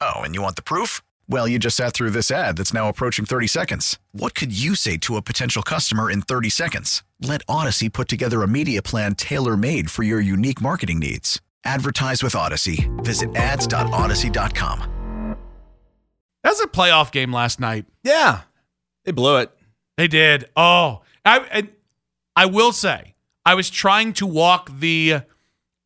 Oh, and you want the proof? Well, you just sat through this ad that's now approaching 30 seconds. What could you say to a potential customer in 30 seconds? Let Audacy put together a media plan tailor made for your unique marketing needs. Advertise with Audacy. Visit ads.audacy.com. That was a playoff game last night. Yeah, they blew it. They did. Oh, I I, I will say I was trying to walk the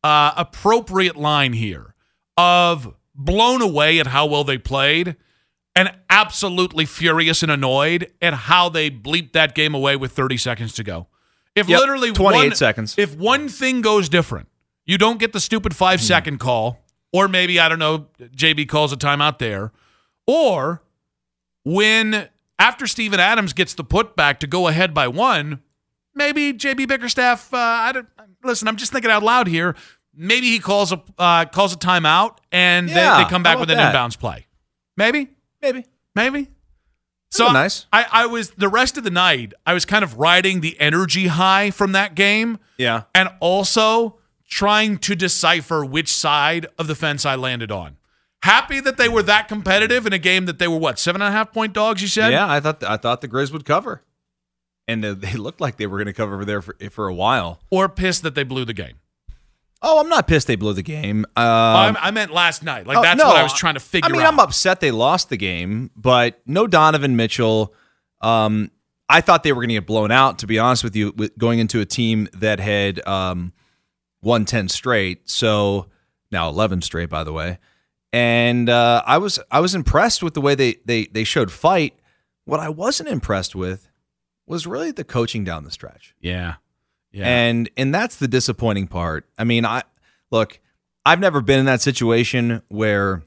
uh, appropriate line here of blown away at how well they played and absolutely furious and annoyed at how they bleeped that game away with 30 seconds to go. If Yep, literally 28 one, seconds. If one thing goes different, you don't get the stupid five Hmm. second call, or maybe I don't know, JB calls a timeout there, or when after Steven Adams gets the putback to go ahead by one, maybe JB Bickerstaff. Uh, I don't listen. I'm just thinking out loud here. Maybe he calls a uh, calls a timeout and Yeah, they, they come back with an that? inbounds play. Maybe, Maybe. maybe. So nice. I, I was the rest of the night. I was kind of riding the energy high from that game, Yeah. and also trying to decipher which side of the fence I landed on. Happy that they were that competitive in a game that they were what seven and a half point dogs. You said, Yeah, I thought I thought the Grizz would cover, and uh, they looked like they were going to cover over there for for a while. or pissed that they blew the game. Oh, I'm not pissed they blew the game. Um, I, I meant last night. Like oh, that's no, what I was trying to figure out. I mean, out. I'm upset they lost the game, but no Donovan Mitchell. Um, I thought they were going to get blown out. To be honest with you, with going into a team that had um, won ten straight, so now eleven straight, by the way. And uh, I was I was impressed with the way they they they showed fight. What I wasn't impressed with was really the coaching down the stretch. Yeah. Yeah. And and that's the disappointing part. I mean, I look, I've never been in that situation where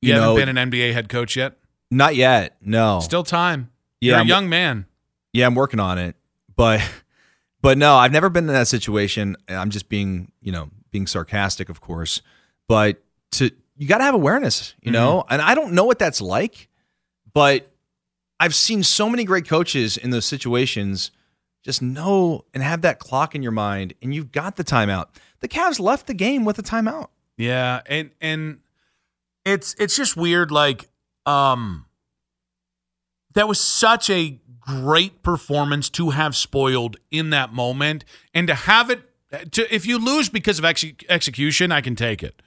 you, you, know, haven't been an NBA head coach yet. not yet. No. Still time. Yeah, You're a young man. Yeah, I'm working on it. But but no, I've never been in that situation. I'm just being, you know, being sarcastic, of course. But to you got to have awareness, you know? Mm-hmm. And I don't know what that's like, but I've seen so many great coaches in those situations just know and have that clock in your mind and you've got the timeout. The Cavs left the game with a timeout. Yeah, and and it's it's just weird. Like, um, that was such a great performance to have spoiled in that moment, and to have it to if you lose because of exe- execution, I can take it.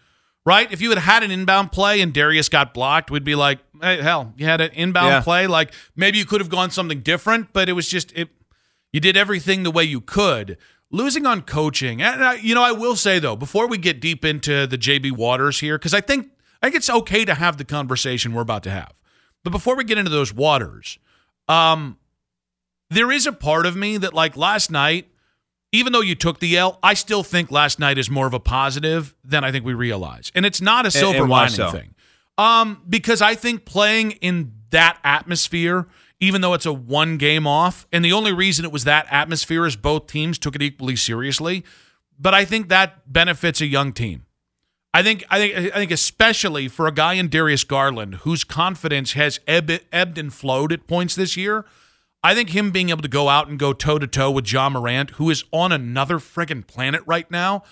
right? If you had had an inbound play and Darius got blocked, we'd be like, hey, hell, you had an inbound Yeah. play. Like maybe you could have gone something different, but it was just it. You did everything the way you could. Losing on coaching, and I, you know, I will say though, before we get deep into the JB Waters here, because I think I think it's okay to have the conversation we're about to have, but before we get into those waters, um, there is a part of me that like last night, even though you took the L, I still think last night is more of a positive than I think we realize, and it's not a silver and why lining so? thing. Um, because I think playing in that atmosphere, even though it's a one game off, and the only reason it was that atmosphere is both teams took it equally seriously. But I think that benefits a young team. I think I think I think especially for a guy in Darius Garland whose confidence has ebb, ebbed and flowed at points this year. I think him being able to go out and go toe to toe with Ja Morant, who is on another friggin' planet right now.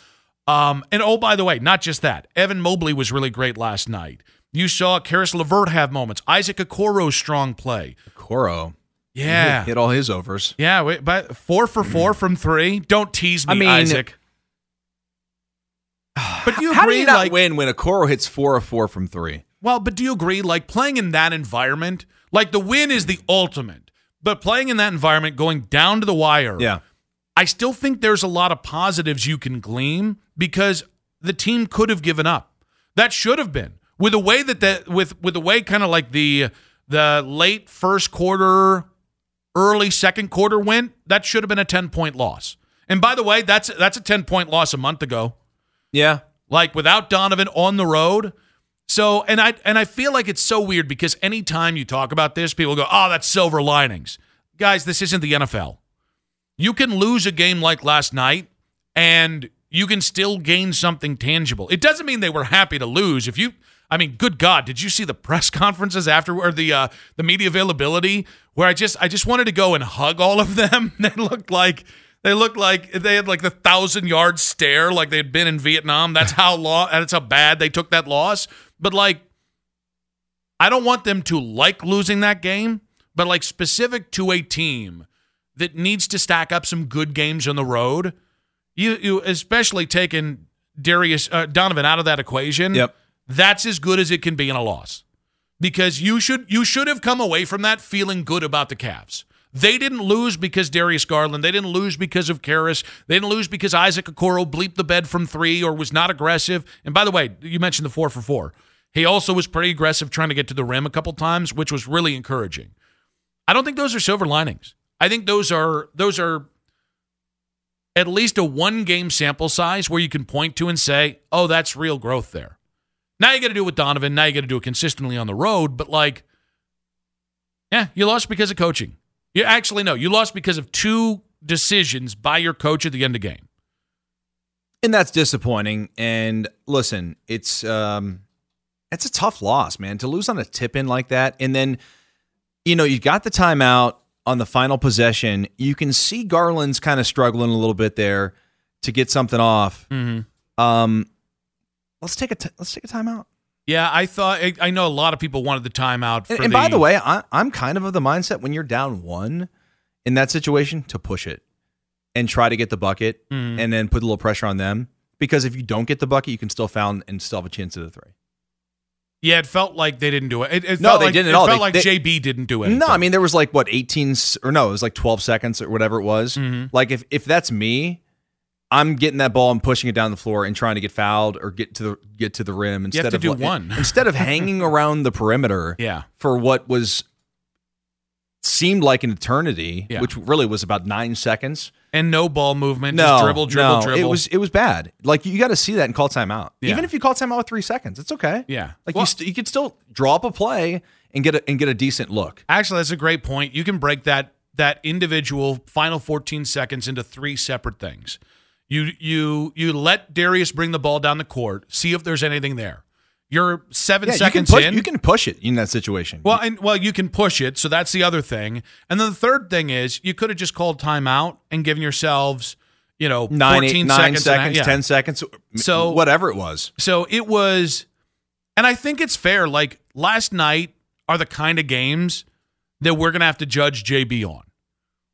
Um, and oh, by the way, not just that, Evan Mobley was really great last night. You saw Caris LeVert have moments. Isaac Okoro's strong play. Coro. Yeah. Hit, hit all his overs. Yeah, wait, but four for four mm. from three. Don't tease me, I mean- Isaac. But do you How do agree? you not like, win when a Coro hits four of four from three? Well, but do you agree? Like playing in that environment, like the win is the ultimate, but playing in that environment, going down to the wire, Yeah. I still think there's a lot of positives you can glean because the team could have given up. That should have been with the way that the with with the way kind of like the the late first quarter, early second quarter went. That should have been a ten point loss. And by the way, that's that's a ten point loss a month ago Yeah. like without Donovan on the road. So, and I and I feel like it's so weird because anytime you talk about this, people go, "Oh, that's silver linings." Guys, this isn't the NFL. You can lose a game like last night and you can still gain something tangible. It doesn't mean they were happy to lose. If you I mean, good God, did you see the press conferences after or the uh, the media availability where I just I just wanted to go and hug all of them. they looked like they looked like they had like the thousand yard stare, like they'd been in Vietnam. That's how long. That's how bad they took that loss. But like, I don't want them to like losing that game, but like specific to a team that needs to stack up some good games on the road. You you especially taking Darius uh, Donovan out of that equation. Yep. That's as good as it can be in a loss because you should you should have come away from that feeling good about the Cavs. They didn't lose because Darius Garland. They didn't lose because of Caris. They didn't lose because Isaac Okoro bleeped the bed from three or was not aggressive. And by the way, you mentioned the four for four. He also was pretty aggressive trying to get to the rim a couple times, which was really encouraging. I don't think those are silver linings. I think those are those are at least a one game sample size where you can point to and say, "Oh, that's real growth there." Now you got to do it with Donovan. Now you got to do it consistently on the road. But like, yeah, you lost because of coaching. You actually no, you lost because of two decisions by your coach at the end of the game. And that's disappointing. And listen, it's um it's a tough loss, man. To lose on a tip in like that. And then, you know, you got the timeout on the final possession. You can see Garland's kind of struggling a little bit there to get something off. Mm-hmm. Um let's take a t- let's take a timeout. Yeah, I thought I- I know a lot of people wanted the timeout. For And, and by the way, I, I'm kind of of the mindset when you're down one in that situation to push it and try to get the bucket Mhm. and then put a little pressure on them. Because if you don't get the bucket, you can still foul and still have a chance at the three. yeah, it felt like they didn't do it. It, it No, they like, didn't at it all. felt They- like they- JB didn't do it. No, I mean there was like what 18 or no, it was like 12 seconds or whatever it was. Mhm. Like if if that's me, I'm getting that ball and pushing it down the floor and trying to get fouled or get to the get to the rim instead to of do one. instead of hanging around the perimeter Yeah. for what was seemed like an eternity, Yeah. which really was about 9 seconds. and no ball movement. No, just dribble, dribble, no, dribble. It was it was bad. Like you got to see that and call timeout. Yeah. Even if you call timeout with 3 seconds, it's okay. yeah. Like Well, you st- you could still draw up a play and get a, and get a decent look. Actually, that's a great point. You can break that that individual final 14 seconds into three separate things. You you you let Darius bring the ball down the court, see if there's anything there. You're seven Yeah, you can seconds push, in. you can push it in that situation. well, and well, you can push it, so that's the other thing. And then the third thing is you could have just called timeout and given yourselves, you know, nine, 14 eight, nine seconds, seconds, yeah. ten seconds, So- so whatever it was. So it was, and I think it's fair. Like last night are the kind of games that we're gonna have to judge JB on.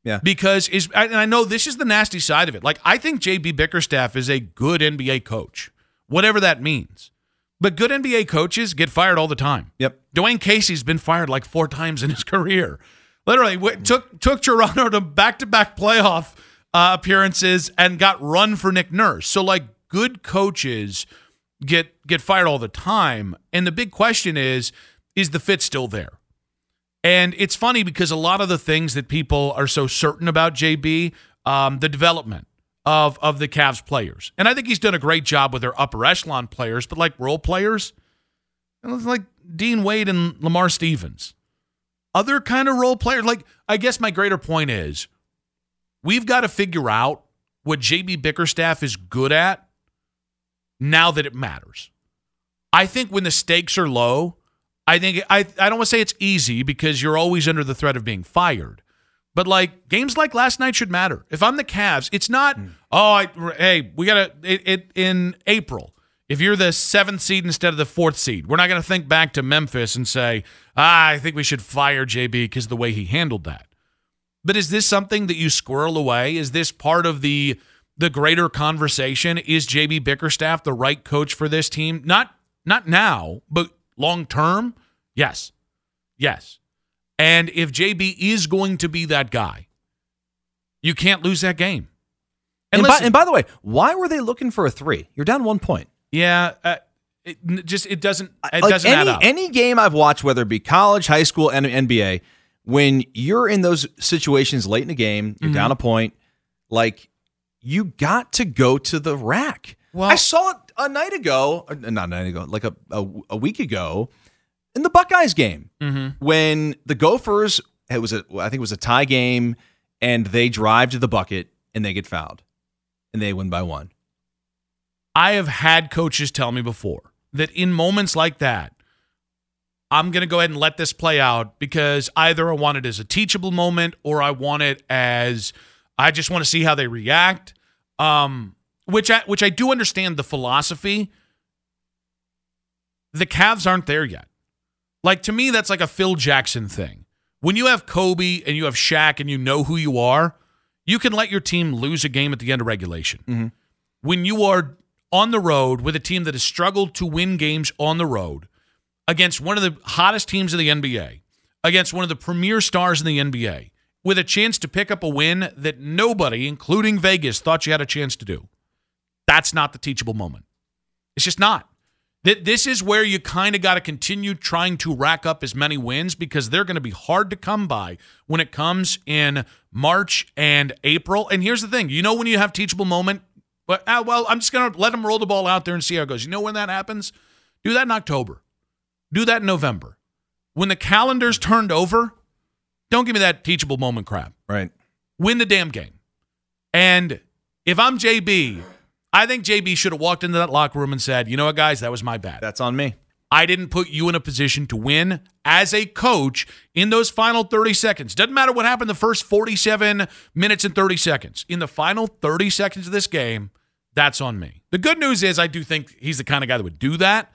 Yeah. Because is and I know this is the nasty side of it. Like I think JB Bickerstaff is a good NBA coach, whatever that means. But good NBA coaches get fired all the time. Yep. Dwane Casey's been fired like four times in his career. Literally w- took took Toronto to back to back playoff uh, appearances and got run for Nick Nurse. So like good coaches get get fired all the time. And the big question is, is the fit still there? And it's funny because a lot of the things that people are so certain about JB, um, the development of of the Cavs players, and I think he's done a great job with their upper echelon players, but like role players, like Dean Wade and Lamar Stevens, other kind of role players. Like I guess my greater point is, we've got to figure out what JB Bickerstaff is good at now that it matters. I think when the stakes are low, I think I I don't want to say it's easy because you're always under the threat of being fired. But like games like last night should matter. If I'm the Cavs, it's not. Mm. Oh, I, hey, we gotta it, it in April. If you're the seventh seed instead of the fourth seed, we're not going to think back to Memphis and say, ah, I think we should fire JB because of the way he handled that. But is this something that you squirrel away? Is this part of the the greater conversation? Is JB Bickerstaff the right coach for this team? Not not now, but long term. Yes, yes. And if JB is going to be that guy, you can't lose that game. And, and, listen, by, and by, the way, why were they looking for a three? You're down one point. Yeah, uh, it just it doesn't it like doesn't any, add up. Any game I've watched, whether it be college, high school, and NBA, when you're in those situations late in the game, you're mm-hmm. down a point, like you got to go to the rack. Well, I saw it a night ago, uh, not a night ago, like a, a, a week ago in the Buckeyes game mm-hmm. when the Gophers it was a I think it was a tie game and they drive to the bucket and they get fouled and they win by one. I have had coaches tell me before that in moments like that, I'm going to go ahead and let this play out because either I want it as a teachable moment or I want it as I just want to see how they react. Um, which I, which I do understand the philosophy. The Cavs aren't there yet. Like to me, that's like a Phil Jackson thing. When you have Kobe and you have Shaq and you know who you are, you can let your team lose a game at the end of regulation. Mm-hmm. When you are on the road with a team that has struggled to win games on the road against one of the hottest teams in the NBA, against one of the premier stars in the NBA, with a chance to pick up a win that nobody, including Vegas, thought you had a chance to do. That's not the teachable moment. It's just not. This is where you kind of got to continue trying to rack up as many wins because they're going to be hard to come by when it comes in March and April. And here's the thing you know, when you have teachable moment, well, uh, well I'm just going to let them roll the ball out there and see how it goes. You know, when that happens, do that in October, do that in November. When the calendar's turned over, don't give me that teachable moment crap. Right. Win the damn game. And if I'm JB, I think JB should have walked into that locker room and said, you know what, guys, that was my bad. That's on me. I didn't put you in a position to win as a coach in those final 30 seconds. Doesn't matter what happened the first 47 minutes and 30 seconds. In the final 30 seconds of this game, that's on me. The good news is I do think he's the kind of guy that would do that,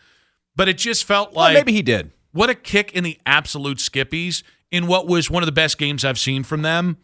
but it just felt like well, maybe he did. What a kick in the absolute skippies in what was one of the best games I've seen from them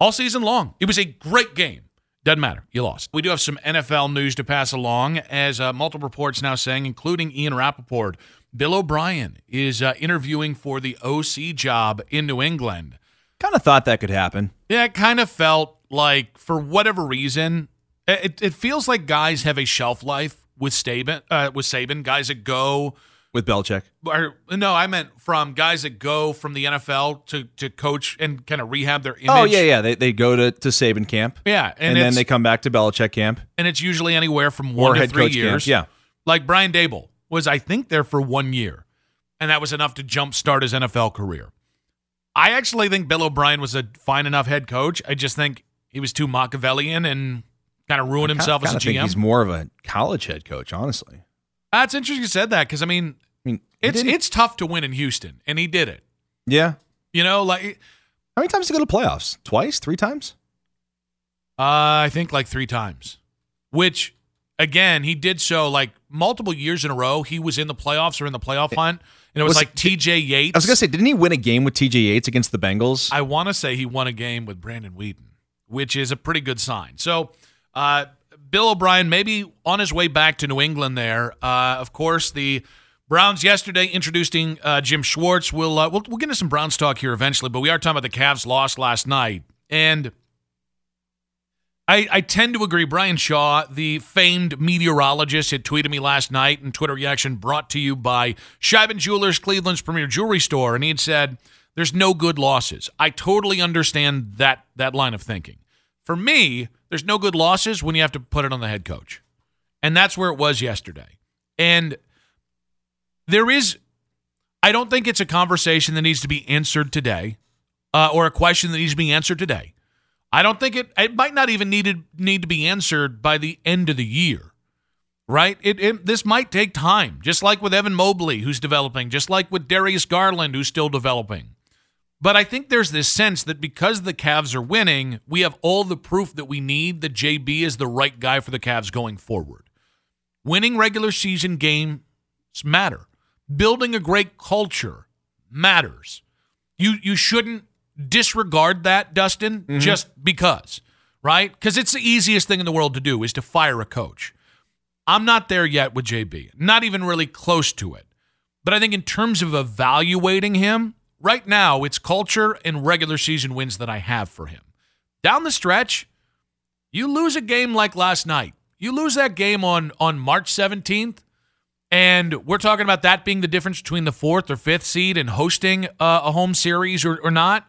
all season long. It was a great game. Doesn't matter. You lost. We do have some NFL news to pass along, as uh, multiple reports now saying, including Ian Rapoport, Bill O'Brien is uh, interviewing for the OC job in New England. Kind of thought that could happen. Yeah, it kind of felt like, for whatever reason, it, it feels like guys have a shelf life with Saban, uh, with Saban, guys that go – with Belichick. Or, no, I meant from guys that go from the NFL to, to coach and kind of rehab their oh, image. Oh yeah, yeah. They, they go to, to Saban camp. Yeah, and, and then they come back to Belichick camp. And it's usually anywhere from one or to three years. Camp. Yeah, like Brian Daboll was, I think, there for one year, and that was enough to jumpstart his NFL career. I actually think Bill O'Brien was a fine enough head coach. I just think he was too Machiavellian and kind of ruined himself as a GM. he's more of a college head coach, honestly. That's interesting you said that because I mean, I mean, it's it's tough to win in Houston, and he did it. Yeah, you know, like how many times did he go to playoffs? Twice, three times? Uh, I think like three times. Which, again, he did so like multiple years in a row. He was in the playoffs or in the playoff hunt, and it was, was like T.J. Yates. I was gonna say, didn't he win a game with T.J. Yates against the Bengals? I want to say he won a game with Brandon Weeden, which is a pretty good sign. So, uh, Bill O'Brien maybe on his way back to New England. There, uh, of course, the Browns yesterday introducing uh, Jim Schwartz. We'll, uh, we'll we'll get into some Browns talk here eventually, but we are talking about the Cavs' loss last night, and I, I tend to agree. Brian Shaw, the famed meteorologist, had tweeted me last night in Twitter reaction brought to you by Sheiban Jewelers, Cleveland's premier jewelry store, and he had said, "There's no good losses." I totally understand that that line of thinking. For me, there's no good losses when you have to put it on the head coach, and that's where it was yesterday. And there is, I don't think it's a conversation that needs to be answered today, uh, or a question that needs to be answered today. I don't think it. It might not even need to, need to be answered by the end of the year, right? It, it this might take time, just like with Evan Mobley, who's developing, just like with Darius Garland, who's still developing. But I think there's this sense that because the Cavs are winning, we have all the proof that we need that JB is the right guy for the Cavs going forward. Winning regular season games matter. Building a great culture matters. You you shouldn't disregard that, Dustin, Mm-hmm. just because, right? Because it's the easiest thing in the world to do is to fire a coach. I'm not there yet with JB, not even really close to it. But I think in terms of evaluating him, right now it's culture and regular season wins that I have for him. Down the stretch, you lose a game like last night. You lose that game on on March 17th, and we're talking about that being the difference between the fourth or fifth seed and hosting uh, a home series or, or not.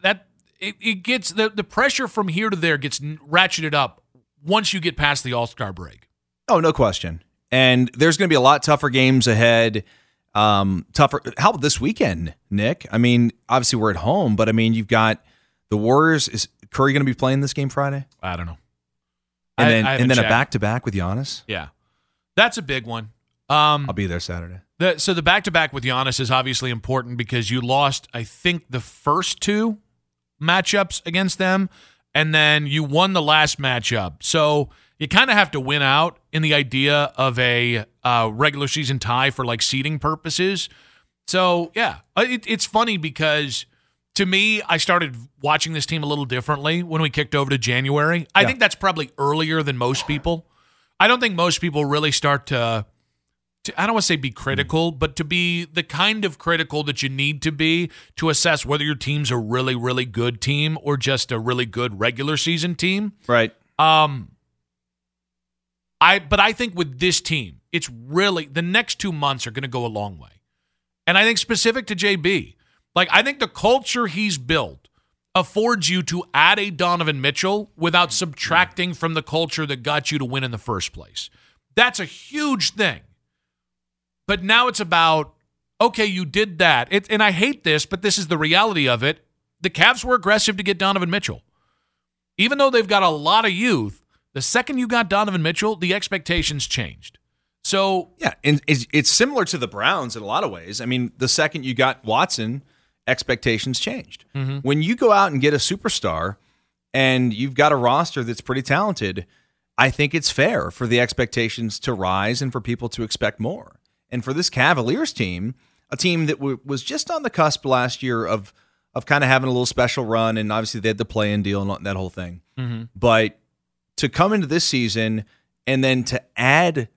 That it, it gets the, the pressure from here to there gets ratcheted up once you get past the All Star break. Oh, no question. And there's going to be a lot tougher games ahead. Um, tougher. How about this weekend, Nick? I mean, obviously we're at home, but I mean, you've got the Warriors. Is Curry going to be playing this game Friday? I don't know. And I- then I and then a back to back with Giannis. Yeah, that's a big one. Um, I'll be there Saturday. The, so the back to back with Giannis is obviously important because you lost, I think, the first two matchups against them, and then you won the last matchup. So you kind of have to win out in the idea of a uh, regular season tie for like seeding purposes. So yeah, Uh, it, it's funny because to me, I started watching this team a little differently when we kicked over to January. I Yeah. think that's probably earlier than most people. I don't think most people really start to to, I don't want to say be critical, but to be the kind of critical that you need to be to assess whether your team's a really, really good team or just a really good regular season team. Right. Um, I but I think with this team, it's really the next two months are going to go a long way, and I think specific to JB, like I think the culture he's built affords you to add a Donovan Mitchell without mm-hmm. subtracting from the culture that got you to win in the first place. That's a huge thing. But now it's about okay, you did that. It, and I hate this, but this is the reality of it. The Cavs were aggressive to get Donovan Mitchell. Even though they've got a lot of youth, the second you got Donovan Mitchell, the expectations changed. So, Yeah, and it's, it's similar to the Browns in a lot of ways. I mean, the second you got Watson, expectations changed. Mm-hmm. When you go out and get a superstar and you've got a roster that's pretty talented, I think it's fair for the expectations to rise and for people to expect more. And for this Cavaliers team, a team that w- was just on the cusp last year of of kind of having a little special run, and obviously they had the play-in deal and that whole thing. Mm-hmm. But to come into this season and then to add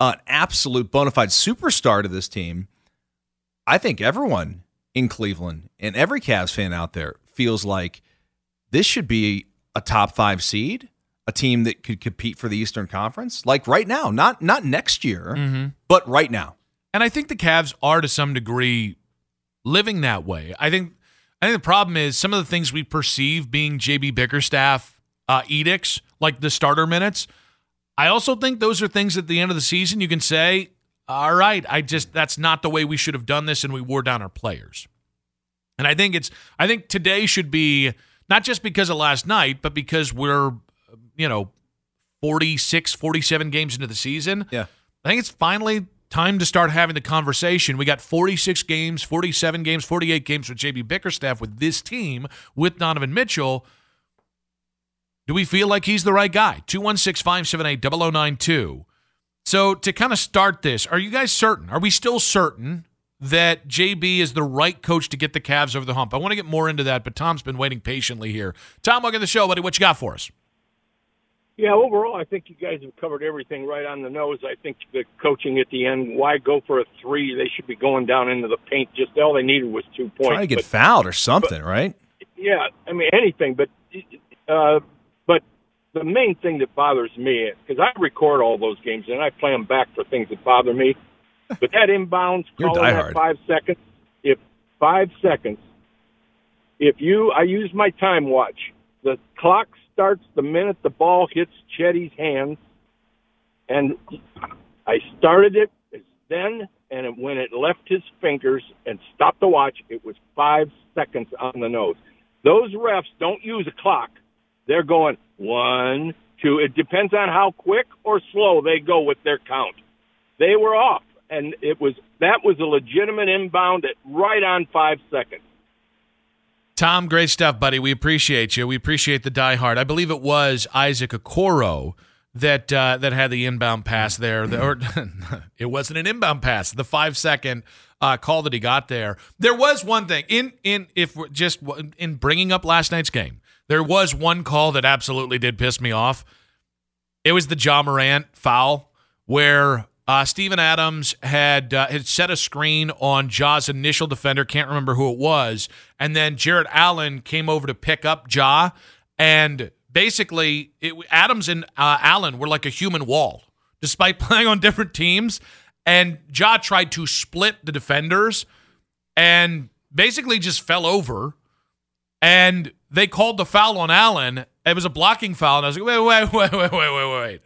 an absolute bona fide superstar to this team, I think everyone in Cleveland and every Cavs fan out there feels like this should be a top five seed, a team that could compete for the Eastern Conference, like right now, not not next year, but right now. and I think the Cavs are to some degree living that way. I think I think the problem is some of the things we perceive being JB Bickerstaff uh, edicts, like the starter minutes. I also think those are things at the end of the season you can say, "All right, I just that's not the way we should have done this, and we wore down our players." And I think it's I think today should be not just because of last night, but because we're you know 46, 47 games into the season. Yeah. I think it's finally time to start having the conversation. We got 46 games, 47 games, 48 games with JB Bickerstaff with this team with Donovan Mitchell. Do we feel like he's the right guy? 216 578 0092. So, to kind of start this, are you guys certain? Are we still certain that JB is the right coach to get the Cavs over the hump? I want to get more into that, but Tom's been waiting patiently here. Tom, welcome to the show, buddy. What you got for us? Yeah, overall, I think you guys have covered everything right on the nose. I think the coaching at the end, why go for a three? They should be going down into the paint. Just all they needed was two points. Trying to get but, fouled or something, right? Yeah, I mean anything, but uh, but the main thing that bothers me because I record all those games and I play them back for things that bother me. But that inbounds calling that five seconds, if five seconds, if you, I use my time watch. The clock starts the minute the ball hits Chetty's hands, and I started it then, and it, when it left his fingers and stopped the watch, it was five seconds on the nose. Those refs don't use a clock. They're going one, two. It depends on how quick or slow they go with their count. They were off, and it was that was a legitimate inbound at right on five seconds. Tom, great stuff, buddy. We appreciate you. We appreciate the diehard. I believe it was Isaac Okoro that uh, that had the inbound pass there. The- or it wasn't an inbound pass. The five second uh, call that he got there. There was one thing in in if just in bringing up last night's game. There was one call that absolutely did piss me off. It was the Ja Morant foul where uh, Steven Adams had uh, had set a screen on Ja's initial defender. Can't remember who it was, and then Jarrett Allen came over to pick up Ja, and basically it, Adams and uh, Allen were like a human wall, despite playing on different teams. And Ja tried to split the defenders, and basically just fell over. And they called the foul on Allen. It was a blocking foul, and I was like, wait, wait, wait, wait, wait, wait, wait.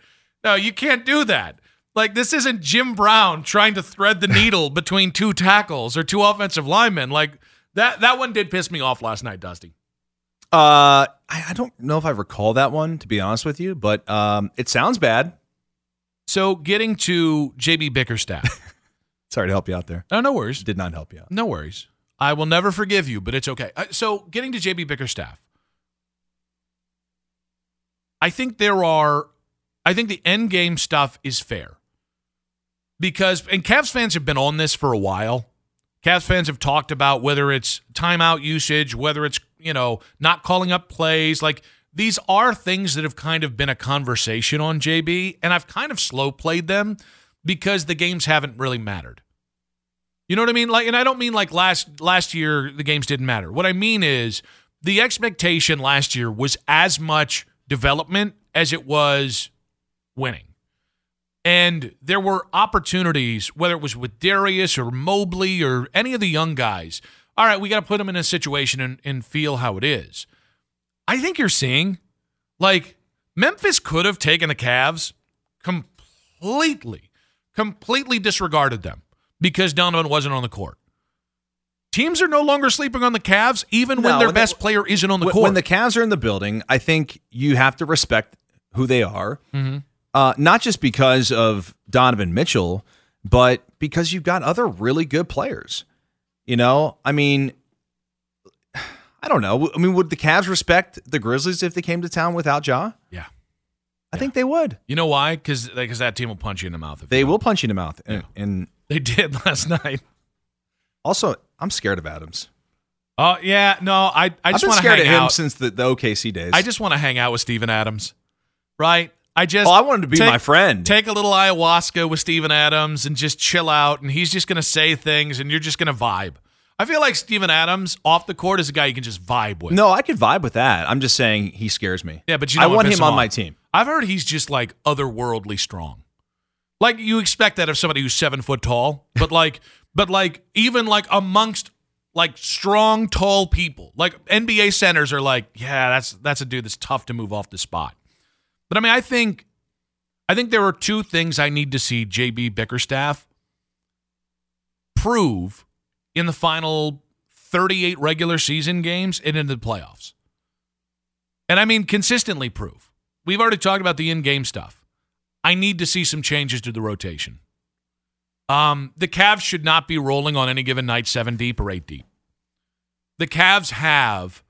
No, you can't do that. Like this isn't Jim Brown trying to thread the needle between two tackles or two offensive linemen. Like that that one did piss me off last night, Dusty. Uh, I, I don't know if I recall that one to be honest with you, but um, it sounds bad. So getting to JB Bickerstaff. Sorry to help you out there. No, no worries. Did not help you out. No worries. I will never forgive you, but it's okay. Uh, so getting to JB Bickerstaff. I think there are I think the end game stuff is fair. Because and Cavs fans have been on this for a while. Cavs fans have talked about whether it's timeout usage, whether it's, you know, not calling up plays, like these are things that have kind of been a conversation on JB, and I've kind of slow played them because the games haven't really mattered. You know what I mean? Like, and I don't mean like last last year the games didn't matter. What I mean is the expectation last year was as much development as it was winning. And there were opportunities, whether it was with Darius or Mobley or any of the young guys. All right, we got to put them in a situation and, and feel how it is. I think you're seeing, like, Memphis could have taken the Cavs completely, completely disregarded them because Donovan wasn't on the court. Teams are no longer sleeping on the Cavs, even when their when best the- player isn't on the court. When the Cavs are in the building, I think you have to respect who they are. Mm-hmm. Uh, not just because of Donovan Mitchell, but because you've got other really good players. You know, I mean, I don't know. I mean, would the Cavs respect the Grizzlies if they came to town without Ja? yeah. I think they would. You know why? Because that team will punch you in the mouth. If They will punch you in the mouth. And, and They did last night. also, I'm scared of Adams. Oh yeah, no, I I just want to scared hang of him out. since the, the OKC days. I just want to hang out with Steven Adams, right? I just Oh, I wanted to be my friend. Take a little ayahuasca with Steven Adams and just chill out, and he's just gonna say things, and you're just gonna vibe. I feel like Steven Adams off the court is a guy you can just vibe with. no, I could vibe with that. I'm just saying he scares me. Yeah, but you I know want him on off? my team. I've heard he's just like otherworldly strong. Like you expect that of somebody who's seven foot tall, but like, but like even like amongst like strong, tall people, like NBA centers are like, yeah, that's that's a dude that's tough to move off the spot. But I mean, I think, I think there are two things I need to see JB Bickerstaff prove in the final 38 regular season games and in the playoffs. And I mean, consistently prove. We've already talked about the in game stuff. I need to see some changes to the rotation. Um, the Cavs should not be rolling on any given night seven deep or eight deep. The Cavs have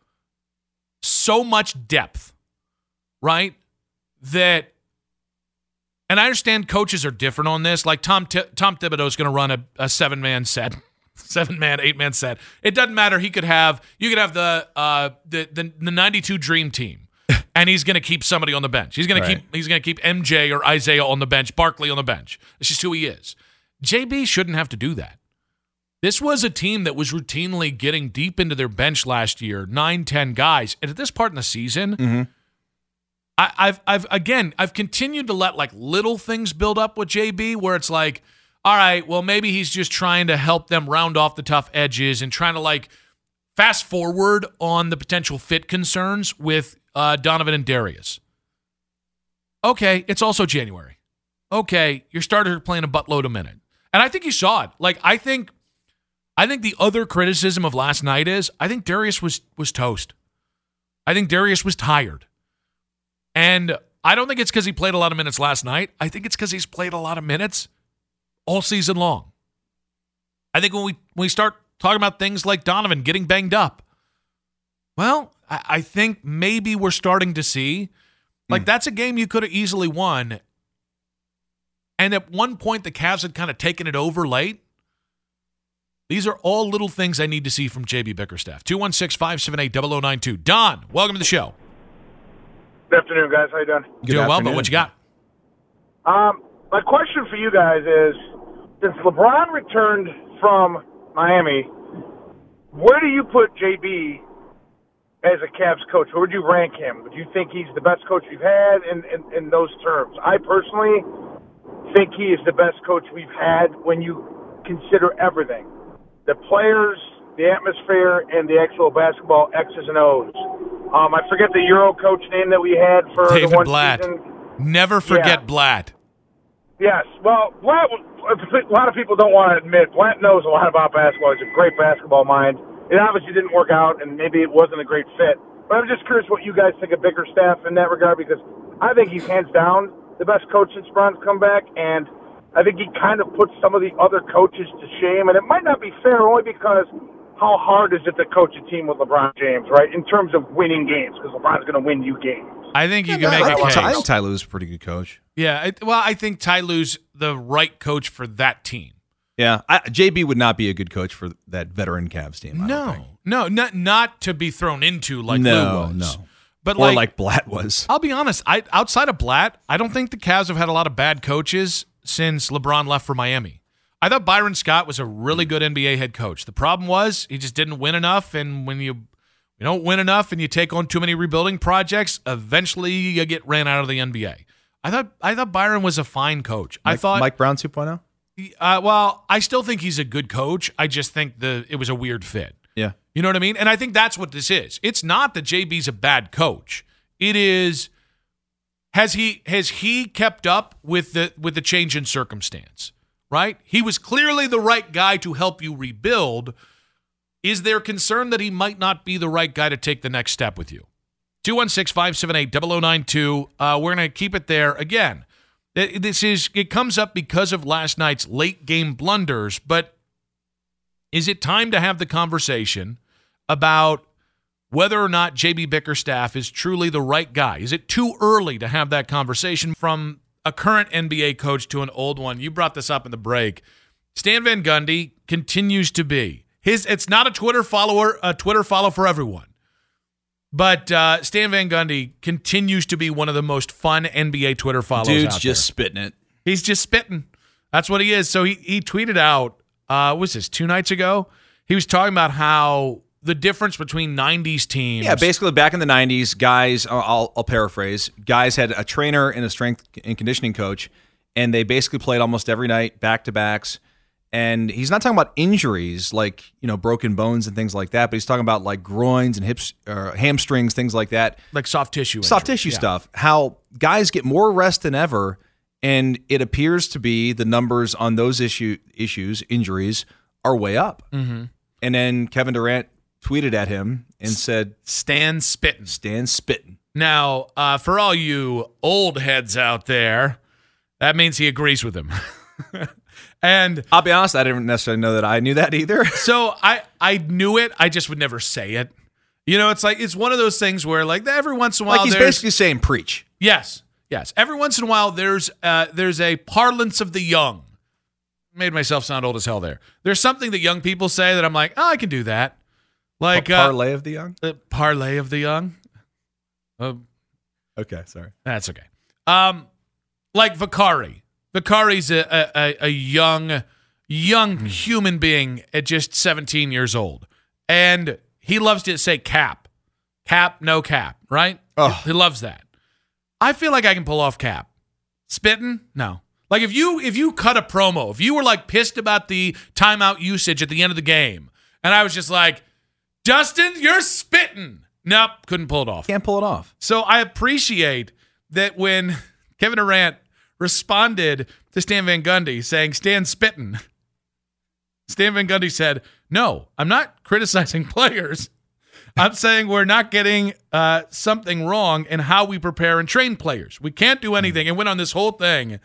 so much depth, right? That, and I understand coaches are different on this. Like Tom Tom Thibodeau is going to run a, a seven man set, seven man, eight man set. It doesn't matter. He could have you could have the uh, the the, the ninety two dream team. And he's going to keep somebody on the bench. He's going Right. to keep he's going to keep MJ or Isaiah on the bench, Barkley on the bench. It's just who he is. JB shouldn't have to do that. This was a team that was routinely getting deep into their bench last year, nine, ten guys. And at this part in the season, mm-hmm. I, I've I've again I've continued to let like little things build up with JB where it's like, all right, well maybe he's just trying to help them round off the tough edges and trying to like fast forward on the potential fit concerns with uh, Donovan and Darius. Okay, it's also January. Okay, your starter playing a buttload a minute, and I think you saw it. Like I think, I think the other criticism of last night is I think Darius was was toast. I think Darius was tired. And I don't think it's because he played a lot of minutes last night. I think it's because he's played a lot of minutes all season long. I think when we when we start talking about things like Donovan getting banged up, well, I, I think maybe we're starting to see like that's a game you could have easily won. And at one point, the Cavs had kind of taken it over late. These are all little things I need to see from JB Bickerstaff. 216 578 0092. Don, welcome to the show. Good afternoon, guys. How you doing? Doing well, but what you got? Um, my question for you guys is: Since LeBron returned from Miami, where do you put JB as a Cavs coach? Where would you rank him? Would you think he's the best coach we've had in, in, in those terms? I personally think he is the best coach we've had when you consider everything: the players, the atmosphere, and the actual basketball X's and O's. Um, I forget the Euro coach name that we had for David the one Blatt. season. Never forget Yeah. Blatt. Yes. Well, Blatt, a lot of people don't want to admit Blatt knows a lot about basketball. He's a great basketball mind. It obviously didn't work out, and maybe it wasn't a great fit. But I'm just curious what you guys think of Bickerstaff in that regard, because I think he's hands down the best coach since Bron's come back, and I think he kind of puts some of the other coaches to shame. And it might not be fair only because how hard is it to coach a team with LeBron James, right? In terms of winning games, because LeBron's going to win you games. I think you Yeah, can make I a case. Ty- I think Ty Lue's a pretty good coach. Yeah, it, well, I think Ty Lue's the right coach for that team. Yeah, I, JB would not be a good coach for that veteran Cavs team. I. No, no, not not to be thrown into like no, Lue was. no. But or like, like, Blatt was. I'll be honest. I outside of Blatt, I don't think the Cavs have had a lot of bad coaches since LeBron left for Miami. I thought Byron Scott was a really good NBA head coach. The problem was he just didn't win enough, and when you you don't win enough and you take on too many rebuilding projects, eventually you get ran out of the NBA. I thought I thought Byron was a fine coach. I thought Mike Brown oh? 2.0. uh, well, I still think he's a good coach. I just think the it was a weird fit. Yeah. You know what I mean? And I think that's what this is. It's not that JB's a bad coach. It is has he has he kept up with the with the change in circumstance? Right? He was clearly the right guy to help you rebuild. Is there concern that he might not be the right guy to take the next step with you? 216 578 0092. Uh, we're going to keep it there again. Th- This is it comes up because of last night's late game blunders, but is it time to have the conversation about whether or not JB Bickerstaff is truly the right guy? Is it too early to have that conversation from a current NBA coach to an old one? You brought this up in the break. Stan Van Gundy continues to be his. It's not a Twitter follower, a Twitter follow for everyone. But uh, Stan Van Gundy continues to be one of the most fun NBA Twitter follows. Dude's just spitting it. He's just spitting. That's what he is. So he he tweeted out, uh, what was this two nights ago? He was talking about how the difference between '90s teams. Yeah, basically back in the '90s, guys. I'll- I'll, I'll paraphrase. Guys had a trainer and a strength and conditioning coach, and they basically played almost every night, back to backs. And he's not talking about injuries like you know broken bones and things like that, but he's talking about like groins and hips, or hamstrings, things like that, like soft tissue, soft tissue Yeah. stuff. How guys get more rest than ever, and it appears to be the numbers on those issue issues, injuries, are way up. Mhm. And then Kevin Durant tweeted at him and said, "Stan spitting, Stan spitting." Now, uh, for all you old heads out there, that means he agrees with him. and I'll be honest, I didn't necessarily know that I knew that either. so I I knew it. I just would never say it. You know, it's like it's one of those things where like every once in a while like he's there's basically saying preach. Yes, yes. Every once in a while, there's uh, there's a parlance of the young. Made myself sound old as hell there. There's something that young people say that I'm like, oh, I can do that. Like A uh, parlay of the young. uh, parlay of the young. Uh, Okay, sorry. That's okay. Um, like Vakari. Vakari's a, a, a- a young, young hmm. human being at just 17 years old. And he loves to say cap. Cap, no cap, right? Ugh. He loves that. I feel like I can pull off cap. Spitting? No. Like if you if you cut a promo, if you were like pissed about the timeout usage at the end of the game, and I was just like, Dustin, you're spitting. Nope, couldn't pull it off. Can't pull it off. So I appreciate that when Kevin Durant responded to Stan Van Gundy saying Stan spitting, Stan Van Gundy said, "No, I'm not criticizing players. I'm saying we're not getting uh, something wrong in how we prepare and train players. We can't do anything." And went on this whole thing,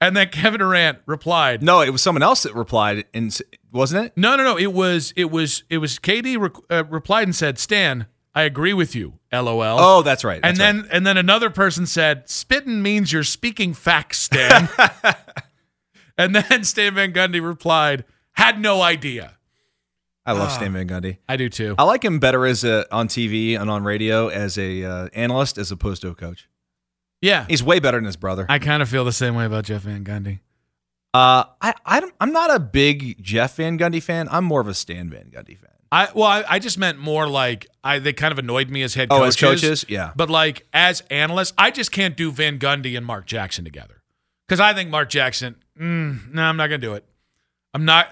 and then Kevin Durant replied, No, it was someone else that replied, and wasn't it? "No, no, no. It was it was it was KD re- uh, replied and said, Stan, I agree with you. LOL. Oh, that's right. and that's then right. and then another person said, "Spitting means you're speaking facts, Stan." and then Stan Van Gundy replied, "Had no idea." I love Ah. Stan Van Gundy. I do too. I like him better as a on TV and on radio as a uh, analyst as opposed to a coach. Yeah, He's way better than his brother. I kind of feel the same way about Jeff Van Gundy. Uh, I, I I'm not a big Jeff Van Gundy fan. I'm more of a Stan Van Gundy fan. I well, I, I just meant more like I they kind of annoyed me as head coaches. Oh, as coaches? Yeah. But like as analysts, I just can't do Van Gundy and Mark Jackson together because I think Mark Jackson. Mm, no, I'm not gonna do it. I'm not.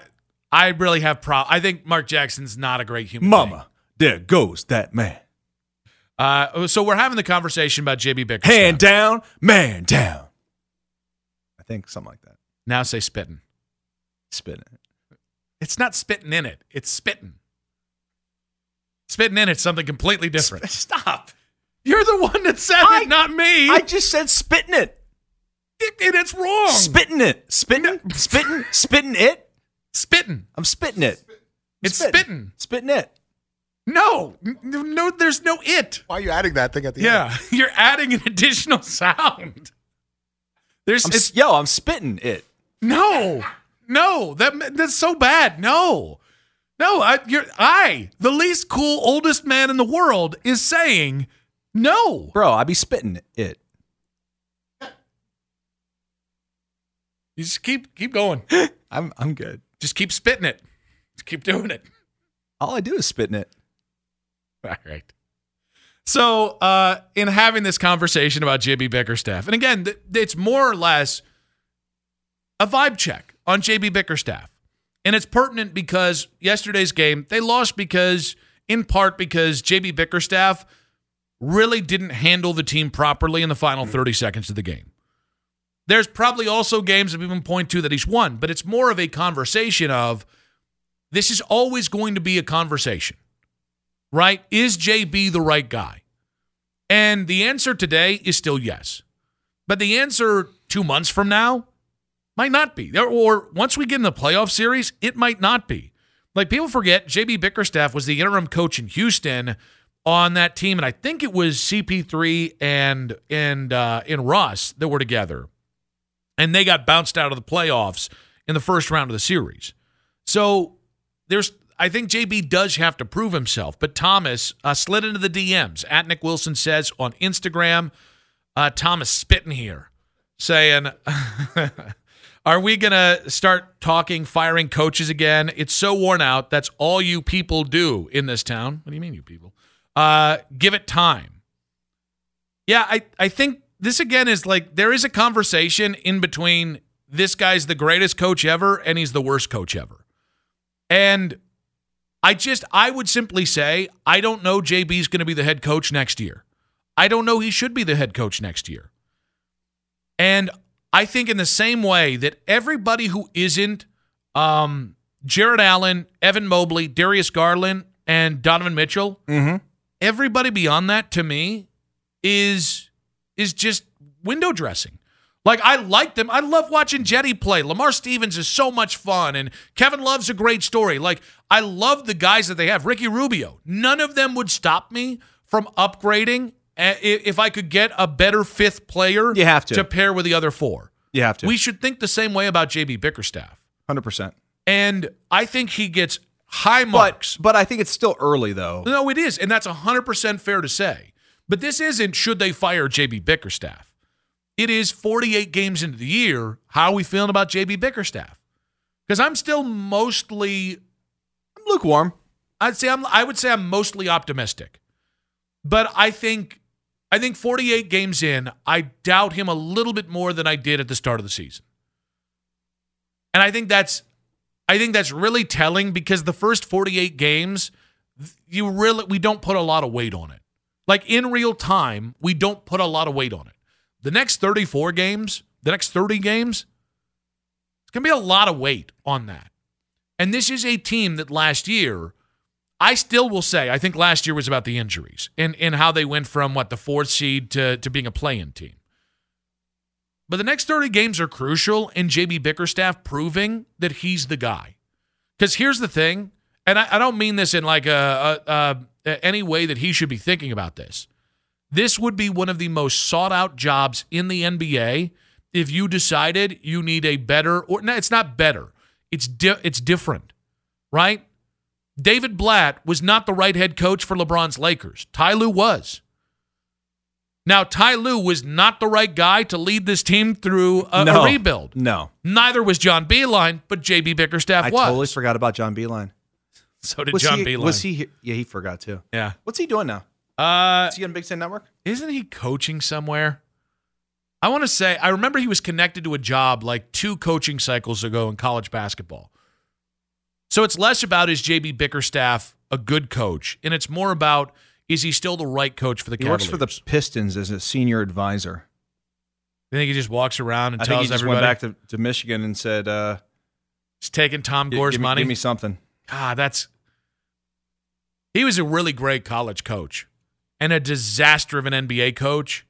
I really have pro. I think Mark Jackson's not a great human. being. Mama, there goes that man. Uh, so we're having the conversation about JB Bickerstaff. Hand down, man down. I think something like that. Now say spitting. Spitting. It's not spitting in it. It's spitting. Spitting in it's something completely different. Stop. You're the one that said I- it, not me. I just said spitting it. and it's wrong. Spitting it. Spitting. Spitting. Spitting it. spitting. I'm spitting it. It's spitting. Spitting it. No, no. There's no it. Why are you adding that thing at the end? Yeah, you're adding an additional sound. There's I'm, it's, s- yo, I'm spitting it. no, no. That that's so bad. No, no. I, you're I, the least cool oldest man in the world, is saying no. Bro, I'd be spitting it. You just keep keep going. I'm I'm good. Just keep spitting it. Just keep doing it. All I do is spitting it. All right. So, uh, in having this conversation about JB Bickerstaff, and again, th- it's more or less a vibe check on JB Bickerstaff. And it's pertinent because yesterday's game, they lost because, in part, because JB Bickerstaff really didn't handle the team properly in the final mm-hmm. 30 seconds of the game. There's probably also games that we can point to that he's won, but it's more of a conversation of this is always going to be a conversation right? Is JB the right guy? And the answer today is still yes. But the answer two months from now might not be. Or- once we get in the playoff series, it might not be. Like people forget, JB Bickerstaff was the interim coach in Houston on that team, and I think it was CP3 and and uh, and Russ that were together, and they got bounced out of the playoffs in the first round of the series. So there's I think JB does have to prove himself, but Thomas uh, slid into the DMs. At Nick Wilson says on Instagram, uh, Thomas spitting here, saying, "Are we gonna start talking firing coaches again? It's so worn out. That's all you people do in this town. What do you mean, you people? Uh, give it time. Yeah, I I think this again is like there is a conversation in between. This guy's the greatest coach ever, and he's the worst coach ever. And I just, I would simply say, I don't know JB's going to be the head coach next year. I don't know he should be the head coach next year. And I think in the same way that everybody who isn't um, Jarrett Allen, Evan Mobley, Darius Garland, and Donovan Mitchell, everybody beyond that to me is is just window dressing. Like I like them. I love watching Jetty play. Lamar Stevens is so much fun, and Kevin Love's a great story. Like I love the guys that they have. Ricky Rubio. None of them would stop me from upgrading if I could get a better fifth player. You have to. to pair with the other four. You have to. We should think the same way about JB Bickerstaff, Hundred percent. and I think he gets high But marks. but I think it's still early though. No, it is. And that's 100% fair to say. But this isn't should they fire JB Bickerstaff. It is 48 games into the year. How are we feeling about JB Bickerstaff? Because I'm still mostly I'm lukewarm. I'd say I'm I would say I'm mostly optimistic. But I think I think 48 games in, I doubt him a little bit more than I did at the start of the season. And I think that's I think that's really telling because the first 48 games you really we don't put a lot of weight on it. Like in real time, we don't put a lot of weight on it. The next 34 games, the next 30 games, it's going to be a lot of weight on that. And this is a team that last year I still will say I think last year was about the injuries and, and how they went from what the fourth seed to, to being a play-in team. But the next 30 games are crucial in JB Bickerstaff proving that he's the guy. Because here's the thing, and I, I, don't mean this in like a, a, a, any way that he should be thinking about this. This would be one of the most sought out jobs in the NBA if you decided you need a better or no, it's not better. It's di- it's different, right? David Blatt was not the right head coach for LeBron's Lakers. Ty Lue was. Now, Ty Lue was not the right guy to lead this team through a, no, a rebuild. No. Neither was John Beilein, but JB Bickerstaff I was. I totally forgot about John Beilein. So did was John he, Beilein. Was he? Yeah, he forgot too. Yeah. What's he doing now? Uh, Is he on Big Ten Network? isn't he coaching somewhere? I want to say I remember he was connected to a job like two coaching cycles ago in college basketball. So it's less about is JB Bickerstaff a good coach, and it's more about is he still the right coach for the He Cavaliers? works for the Pistons as a senior advisor. I think he just walks around and I think tells he just everybody went back to, to Michigan and said, uh, he's taking Tom "Gi- Gore's give me, money. Give me something." Ah, that's he was a really great college coach and a disaster of an NBA coach.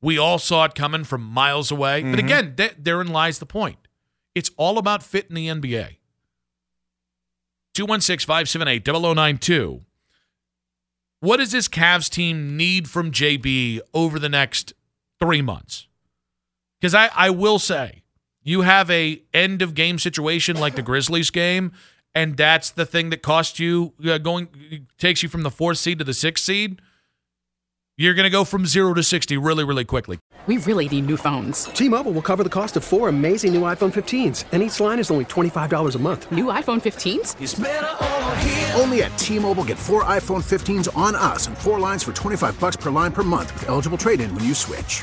We all saw it coming from miles away. But Mhm. again, th- therein lies the point. It's all about fit in the NBA. 216 578 0092. What does this Cavs team need from JB over the next three months? Because I, I will say, you have a end of game situation like the Grizzlies game, and that's the thing that costs you uh, going takes you from the fourth seed to the sixth seed. You're going to go from zero to sixty really, really quickly. We really need new phones. T-Mobile will cover the cost of four amazing new iPhone 15s, and each line is only $25 a month. New iPhone 15s? Only at T-Mobile get four iPhone 15s on us and four lines for 25 bucks per line per month with eligible trade-in when you switch.